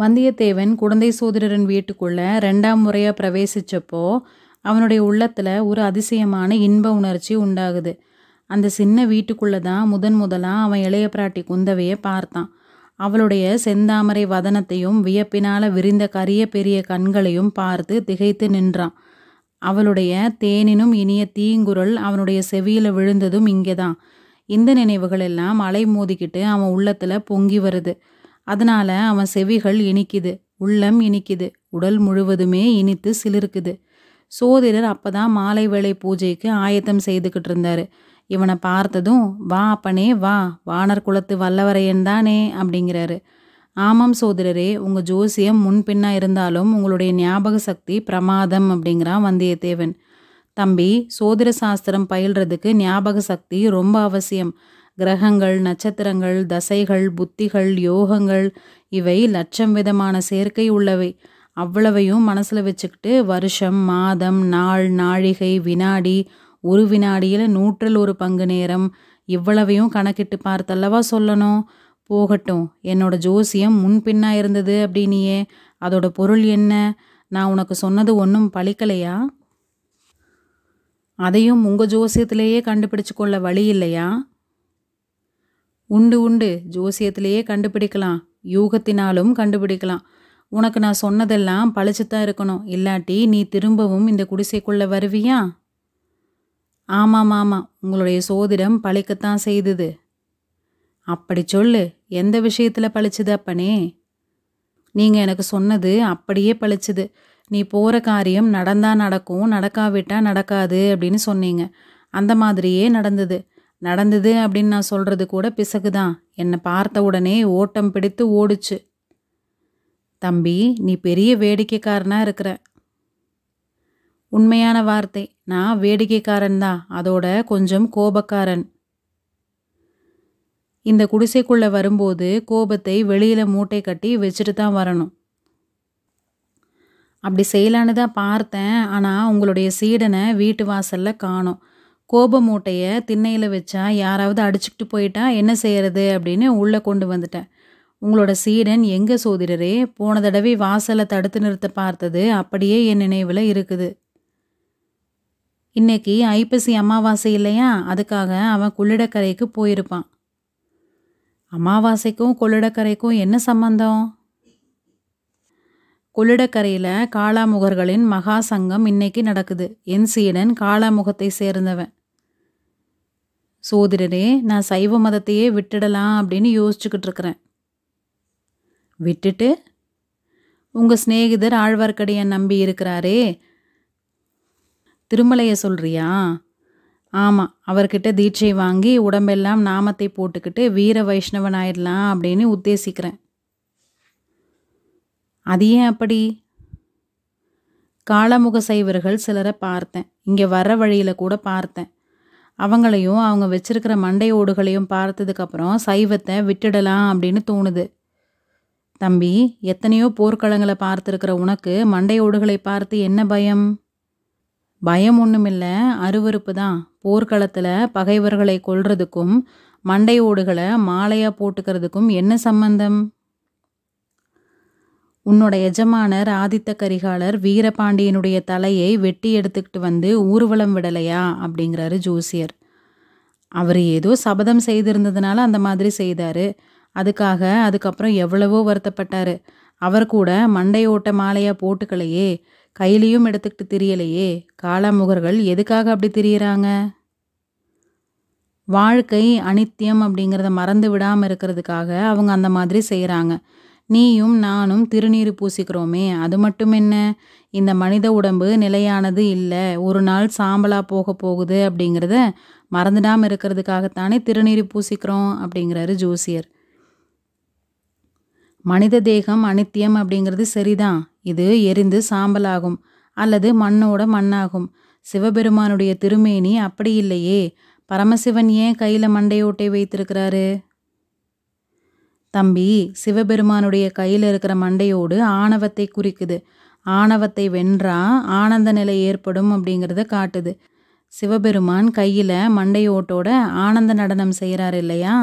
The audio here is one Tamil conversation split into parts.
வந்தியத்தேவன் குழந்தை சோதரரின் வீட்டுக்குள்ளே ரெண்டாம் முறையாக பிரவேசித்தப்போ அவனுடைய உள்ளத்தில் ஒரு அதிசயமான இன்ப உணர்ச்சி உண்டாகுது. அந்த சின்ன வீட்டுக்குள்ளே தான் முதன் முதலாக அவன் இளைய பிராட்டி குந்தவையை பார்த்தான். அவளுடைய செந்தாமரை வதனத்தையும் வியப்பினால் விரிந்த கரிய பெரிய கண்களையும் பார்த்து திகைத்து நின்றான். அவளுடைய தேனினும் இனிய தீங்குரல் அவனுடைய செவியில் விழுந்ததும் இங்கே தான் இந்த நினைவுகள் எல்லாம் அலை மோதிக்கிட்டு அவன் உள்ளத்தில் பொங்கி வருது. அதனால அவன் செவிகள் இனிக்குது. உள்ளம் இனிக்குது. உடல் முழுவதுமே இனித்து சிலிருக்குது சோதிடர் அப்பதான் மாலை வேளை பூஜைக்கு ஆயத்தம் செய்துக்கிட்டு இருந்தாரு. இவனை பார்த்ததும் வா அப்பனே வா வானர் குலத்து வல்லவரையன் தானே அப்படிங்கிறாரு. ஆமாம் சோதரரே உங்கள் ஜோசியம் முன்பின்னா இருந்தாலும் உங்களுடைய ஞாபக சக்தி பிரமாதம் அப்படிங்கிறான் வந்தியத்தேவன். தம்பி சோதிர சாஸ்திரம் பயில்றதுக்கு ஞாபக சக்தி ரொம்ப அவசியம். கிரகங்கள் நட்சத்திரங்கள் தசைகள் புத்திகள் யோகங்கள் இவை லட்சம் விதமான சேர்க்கை உள்ளவை. அவ்வளவையும் மனசில் வச்சுக்கிட்டு வருஷம் மாதம் நாள் நாழிகை வினாடி ஒரு வினாடியில் நூற்றில் ஒரு பங்கு நேரம் இவ்வளவையும் கணக்கிட்டு பார்த்தல்லவா சொல்லணும். போகட்டும் என்னோட ஜோசியம் முன்பின்னா இருந்தது அப்படின்னியே அதோட பொருள் என்ன? நான் உனக்கு சொன்னது ஒன்றும் பழிக்கலையா அதையும் உங்கள் ஜோசியத்திலேயே கண்டுபிடிச்சு கொள்ள வழி இல்லையா? உண்டு உண்டு ஜோசியத்திலேயே கண்டுபிடிக்கலாம். யூகத்தினாலும் கண்டுபிடிக்கலாம். உனக்கு நான் சொன்னதெல்லாம் பளிச்சுத்தான் இருக்கணும். இல்லாட்டி நீ திரும்பவும் இந்த குடிசைக்குள்ள வருவியா? ஆமாம் ஆமாம் உங்களுடைய சோதிடம் பழிக்கத்தான் செய்தது. அப்படி சொல்லு எந்த விஷயத்தில் பழிச்சுது அப்பனே? நீங்கள் எனக்கு சொன்னது அப்படியே பழிச்சுது நீ போகிற காரியம் நடந்தா நடக்கும் நடக்காவிட்டா நடக்காது அப்படின்னு சொன்னீங்க. அந்த மாதிரியே நடந்தது. நடந்தது அப்படின்னு நான் சொல்கிறது கூட பிசகு தான் என்னை பார்த்த உடனே ஓட்டம் பிடித்து ஓடுச்சு. தம்பி நீ பெரிய வேடிக்கைக்காரனாக இருக்கிற. உண்மையான வார்த்தை. நான் வேடிக்கைக்காரன் தான் அதோட கொஞ்சம் கோபக்காரன். இந்த குடிசைக்குள்ளே வரும்போது கோபத்தை வெளியில் மூட்டை கட்டி வச்சுட்டு தான் வரணும். அப்படி செய்யலான்னு தான் பார்த்தேன். ஆனால் உங்களுடைய சீடனை வீட்டு வாசலில் காணும் கோப மூட்டையை திண்ணையில் வச்சா யாராவது அடிச்சுக்கிட்டு போயிட்டா என்ன செய்யறது அப்படின்னு உள்ளே கொண்டு வந்துட்டேன். உங்களோட சீடன் எங்கே சோதிடரே? போன தடவை வாசலை தடுத்து நிறுத்த பார்த்தது அப்படியே என் நினைவில் இருக்குது. இன்னைக்கு ஐப்பசி அமாவாசை இல்லையா? அதுக்காக அவன் கொள்ளிடக்கரைக்கு போயிருப்பான். அமாவாசைக்கும் கொள்ளிடக்கரைக்கும் என்ன சம்பந்தம்? கொள்ளிடக்கரையில் காளாமுகர்களின் மகா சங்கம் இன்னைக்கு நடக்குது. என் சீடன் காளாமுகத்தை சேர்ந்தவன். சோதிடரே நான் சைவ மதத்தையே விட்டுடலாம் அப்படின்னு யோசிச்சுக்கிட்டு இருக்கிறேன். விட்டுட்டு? உங்கள் சிநேகிதர் ஆழ்வார்க்கடியான் நம்பி இருக்கிறாரே திருமலைய சொல்கிறியா ஆமாம் அவர்கிட்ட தீட்சை வாங்கி உடம்பெல்லாம் நாமத்தை போட்டுக்கிட்டு வீர வைஷ்ணவன் ஆயிடலாம் அப்படின்னு உத்தேசிக்கிறேன். அது ஏன் அப்படி? காலமுக சைவர்கள் சிலரை பார்த்தேன். இங்கே வர வழியில் கூட பார்த்தேன். அவங்களையும் அவங்க வச்சிருக்கிற மண்டை ஓடுகளையும் பார்த்ததுக்கப்புறம் சைவத்தை விட்டுடலாம் அப்படின்னு தோணுது. தம்பி எத்தனையோ போர்க்களங்களை பார்த்துருக்கிற உனக்கு மண்டை ஓடுகளை பார்த்து என்ன பயம்? பயம் ஒன்றுமில்லை அருவருப்பு தான். போர்க்களத்தில் பகைவர்களை கொல்றதுக்கும் மண்டை ஓடுகளை மாலையாக போட்டுக்கிறதுக்கும் என்ன சம்பந்தம்? உன்னோட எஜமானர் ஆதித்த கரிகாலர் வீரபாண்டியனுடைய தலையை வெட்டி எடுத்துக்கிட்டு வந்து ஊர்வலம் விடலையா அப்படிங்கிறாரு ஜோசியர். அவர் ஏதோ சபதம் செய்திருந்ததுனால அந்த மாதிரி செய்தாரு. அதுக்காக அதுக்கப்புறம் எவ்வளவோ வருத்தப்பட்டார் அவர் கூட மண்டையோட்ட ஓட்ட போட்டுக்கலையே கையிலையும் எடுத்துக்கிட்டு திரியலையே காளாமுகர்கள் எதுக்காக அப்படி திரியறாங்க? வாழ்க்கை அனித்தியம் அப்படிங்கிறத மறந்து விடாமல் இருக்கிறதுக்காக அவங்க அந்த மாதிரி செய்கிறாங்க நீயும் நானும் திருநீறு பூசிக்கிறோமே அது மட்டும் என்ன? இந்த மனித உடம்பு நிலையானது இல்லை ஒரு நாள் சாம்பலாக போகப் போகுது அப்படிங்கிறத மறந்துடாமல் இருக்கிறதுக்காகத்தானே திருநீறு பூசிக்கிறோம் அப்படிங்கிறாரு ஜோசியர். மனித தேகம் அனித்தியம் அப்படிங்கிறது சரிதான். இது எரிந்து சாம்பலாகும் அல்லது மண்ணோட மண்ணாகும். சிவபெருமானுடைய திருமேனி அப்படி இல்லையே. பரமசிவன் ஏன் கையில் மண்டையோட்டை வைத்திருக்கிறாரு? தம்பி சிவபெருமானுடைய கையில் இருக்கிற மண்டையோடு ஆணவத்தை குறிக்குது. ஆணவத்தை வென்றா ஆனந்த நிலை ஏற்படும் அப்படிங்கிறத காட்டுது. சிவபெருமான் கையில் மண்டையோட்டோட ஆனந்த நடனம் செய்கிறார் இல்லையா?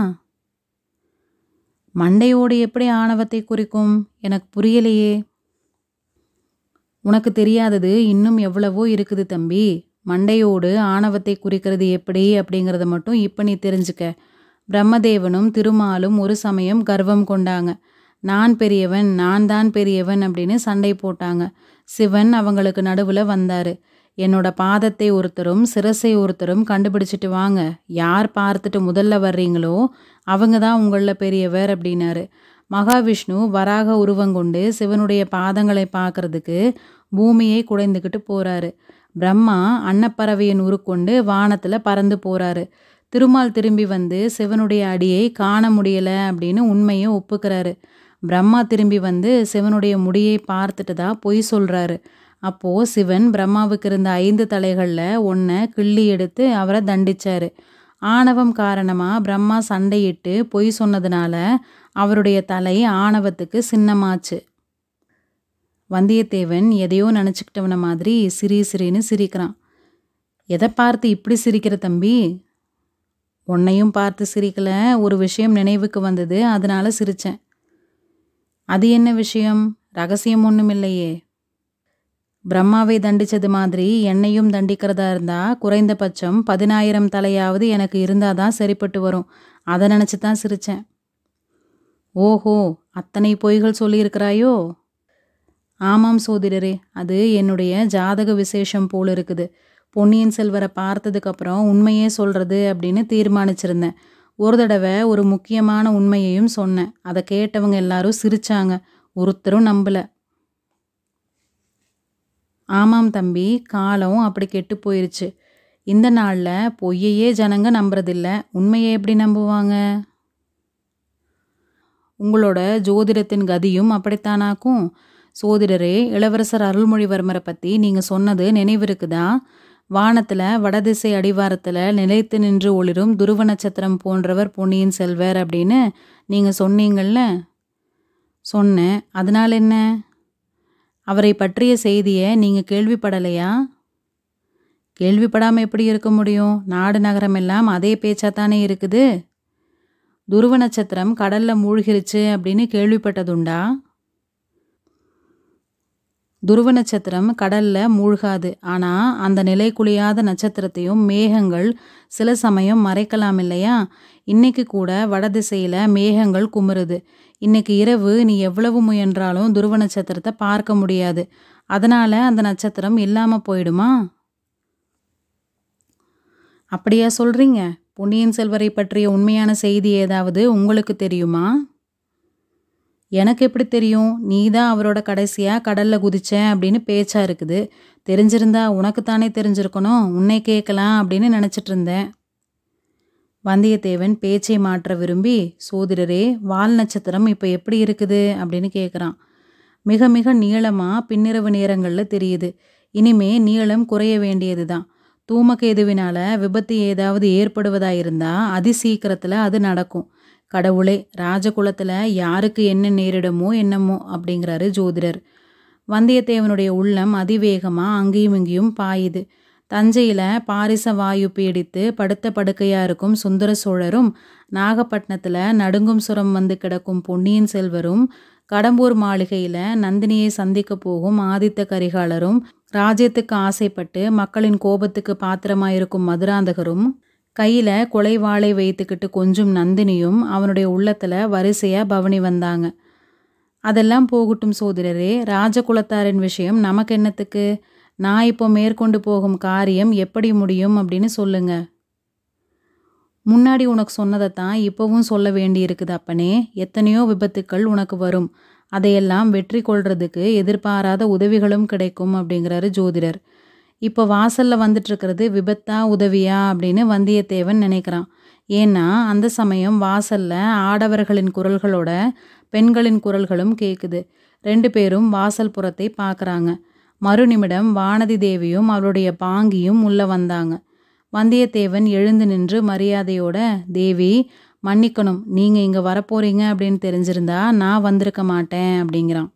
மண்டையோடு எப்படி ஆணவத்தை குறிக்கும் எனக்கு புரியலையே உனக்கு தெரியாதது இன்னும் எவ்வளவோ இருக்குது தம்பி மண்டையோடு ஆணவத்தை குறிக்கிறது எப்படி அப்படிங்கிறத மட்டும் இப்போ நீ தெரிஞ்சுக்க பிரம்மதேவனும் திருமாலும் ஒரு சமயம் கர்வம் கொண்டாங்க. நான் பெரியவன் நான் தான் பெரியவன் அப்படின்னு சண்டை போட்டாங்க. சிவன் அவங்களுக்கு நடுவில் வந்தார். என்னோட பாதத்தை ஒருத்தரும் சிரசை ஒருத்தரும் கண்டுபிடிச்சிட்டு வாங்க. யார் பார்த்துட்டு முதல்ல வர்றீங்களோ அவங்க தான் உங்களில் பெரியவர் அப்படின்னாரு. மகாவிஷ்ணு வராக உருவங்கொண்டு சிவனுடைய பாதங்களை பார்க்கறதுக்கு பூமியை குடைந்துக்கிட்டு போறாரு. பிரம்மா அன்னப்பறவையின் உருக்கொண்டு வானத்தில் பறந்து போறாரு. திருமால் திரும்பி வந்து சிவனுடைய அடியை காண முடியலை அப்படின்னு உண்மையை ஒப்புக்கிறாரு. பிரம்மா திரும்பி வந்து சிவனுடைய முடியை பார்த்துட்டு தான் பொய் சொல்கிறாரு அப்போது சிவன் பிரம்மாவுக்கு இருந்த ஐந்து தலைகளில் ஒன்றை கிள்ளி எடுத்து அவரை தண்டித்தார் ஆணவம் காரணமாக பிரம்மா சண்டையிட்டு பொய் சொன்னதுனால அவருடைய தலை ஆணவத்துக்கு சின்னமாச்சு. வந்தியத்தேவன் எதையோ நினச்சிக்கிட்டவன மாதிரி சிரி சிரின்னு சிரிக்கிறான். எதை பார்த்து இப்படி சிரிக்கிற தம்பி? உன்னையும் பார்த்து சிரிக்கல. ஒரு விஷயம் நினைவுக்கு வந்தது. அதனால சிரிச்சேன். அது என்ன விஷயம்? ரகசியம் ஒன்றும் இல்லையே. பிரம்மாவை தண்டிச்சது மாதிரி என்னையும் தண்டிக்கிறதா இருந்தா குறைந்தபட்சம் பதினாயிரம் தலையாவது எனக்கு இருந்தாதான் சரிப்பட்டு வரும். அதை நினச்சி தான் சிரித்தேன் ஓஹோ அத்தனை பொய்கள் சொல்லியிருக்கிறாயோ? ஆமாம் சோதிடரே அது என்னுடைய ஜாதக விசேஷம் போல் இருக்குது. பொன்னியின் செல்வரை பார்த்ததுக்கப்புறம் உண்மையே சொல்கிறது அப்படின்னு தீர்மானிச்சிருந்தேன். ஒரு தடவை ஒரு முக்கியமான உண்மையையும் சொன்னேன். அதை கேட்டவங்க எல்லாரும் சிரிச்சாங்க. ஒருத்தரும் நம்பல. ஆமாம் தம்பி காலம் அப்படி கெட்டு போயிருச்சு. இந்த நாளில் பொய்யையே ஜனங்க நம்புறதில்ல. உண்மையை எப்படி நம்புவாங்க? உங்களோட ஜோதிடத்தின் கதியும் அப்படித்தானாக்கும்? சோதிடரே இளவரசர் அருள்மொழிவர்மரை பற்றி நீங்கள் சொன்னது நினைவிருக்குதா வானத்தில் வடதிசை அடிவாரத்தில் நிலைத்து நின்று ஒளிரும் துருவ நட்சத்திரம் போன்றவர் பொன்னியின் செல்வர் அப்படின்னு நீங்கள் சொன்னீங்கள்ல சொன்னேன். அதனால் என்ன? அவரை பற்றிய செய்தியை நீங்கள் கேள்விப்படலையா? கேள்விப்படாமல் எப்படி இருக்க முடியும்? நாடு நகரம் எல்லாம் அதே பேச்சாத்தானே இருக்குது? துருவ நட்சத்திரம் கடலில் மூழ்கிருச்சு அப்படின்னு கேள்விப்பட்டதுண்டா? துருவ நட்சத்திரம் கடல்ல மூழ்காது. ஆனா அந்த நிலை குளியாத நட்சத்திரத்தையும் மேகங்கள் சில சமயம் மறைக்கலாம் இல்லையா? இன்னைக்கு கூட வடதிசையில மேகங்கள் குமுறுது. இன்னைக்கு இரவு நீ எவ்வளவு முயன்றாலும் துருவ நட்சத்திரத்தை பார்க்க முடியாது. அதனால அந்த நட்சத்திரம் இல்லாம போயிடுமா? அப்படியா சொல்றீங்க. பொன்னியின் செல்வரை பற்றிய உண்மையான செய்தி ஏதாவது உங்களுக்கு தெரியுமா? எனக்கு எப்படி தெரியும்? நீ தான் அவரோட கடைசியாக கடலில் குதிச்சேன் அப்படின்னு பேச்சா இருக்குது. தெரிஞ்சிருந்தா உனக்கு தானே தெரிஞ்சிருக்கணும். உன்னை கேட்கலாம் அப்படின்னு நினச்சிட்டு இருந்தேன். வந்தியத்தேவன் பேச்சை மாற்ற விரும்பி சோதிடரே வால் நட்சத்திரம் இப்போ எப்படி இருக்குது? அப்படின்னு கேட்குறான் மிக மிக நீளமாக பின்னிரவு நேரங்களில் தெரியுது. இனிமே நீளம் குறைய வேண்டியது தான் தூமகேதுவினால விபத்து ஏதாவது ஏற்படுவதாக இருந்தால் அதி சீக்கிரத்தில் அது நடக்கும். கடவுளே ராஜகுலத்தில் யாருக்கு என்ன நேரிடுமோ என்னமோ அப்படிங்கிறாரு ஜோதிடர். வந்தியத்தேவனுடைய உள்ளம் அதிவேகமாக அங்கேயும் இங்கேயும் பாயுது. தஞ்சையில் பாரிச வாயு பீடித்து படுத்த படுக்கையாக இருக்கும் சுந்தர சோழரும் நாகப்பட்டினத்தில் நடுங்கும் சுரம் வந்து கிடக்கும் பொன்னியின் செல்வரும் கடம்பூர் மாளிகையில் நந்தினியை சந்திக்க போகும் ஆதித்த கரிகாலரும் ராஜ்யத்துக்கு ஆசைப்பட்டு மக்களின் கோபத்துக்கு பாத்திரமாயிருக்கும் மதுராந்தகரும் கையில் கொலைவாளை வைத்துக்கிட்டு கொஞ்சம் நந்தினியும் அவனுடைய உள்ளத்தில் வரிசையாக பவனி வந்தாங்க. அதெல்லாம் போகட்டும் சோதரரே ராஜகுலத்தாரின் விஷயம் நமக்கு என்னத்துக்கு? நான் இப்போ மேற்கொண்டு போகும் காரியம் எப்படி முடியும் அப்படின்னு சொல்லுங்க. முன்னாடி உனக்கு சொன்னதை தான் இப்போவும் சொல்ல வேண்டி இருக்குது அப்பனே. எத்தனையோ விபத்துக்கள் உனக்கு வரும். அதையெல்லாம் வெற்றி கொள்றதுக்கு எதிர்பாராத உதவிகளும் கிடைக்கும் அப்படிங்கிறாரு ஜோதிடர். இப்போ வாசலில் வந்துட்டுருக்கிறது விபத்தா உதவியா அப்படின்னு வந்தியத்தேவன் நினைக்கிறான். ஏன்னா அந்த சமயம் வாசலில் ஆடவர்களின் குரல்களோட பெண்களின் குரல்களும் கேட்குது ரெண்டு பேரும் வாசல் புறத்தை பார்க்குறாங்க மறுநிமிடம் வானதி தேவியும் அவளுடைய பாங்கியும் உள்ளே வந்தாங்க. வந்தியத்தேவன் எழுந்து நின்று மரியாதையோட தேவி மன்னிக்கணும். நீங்கள் இங்கே வரப்போறீங்க அப்படின்னு தெரிஞ்சிருந்தா நான் வந்திருக்க மாட்டேன் அப்படிங்கிறான்.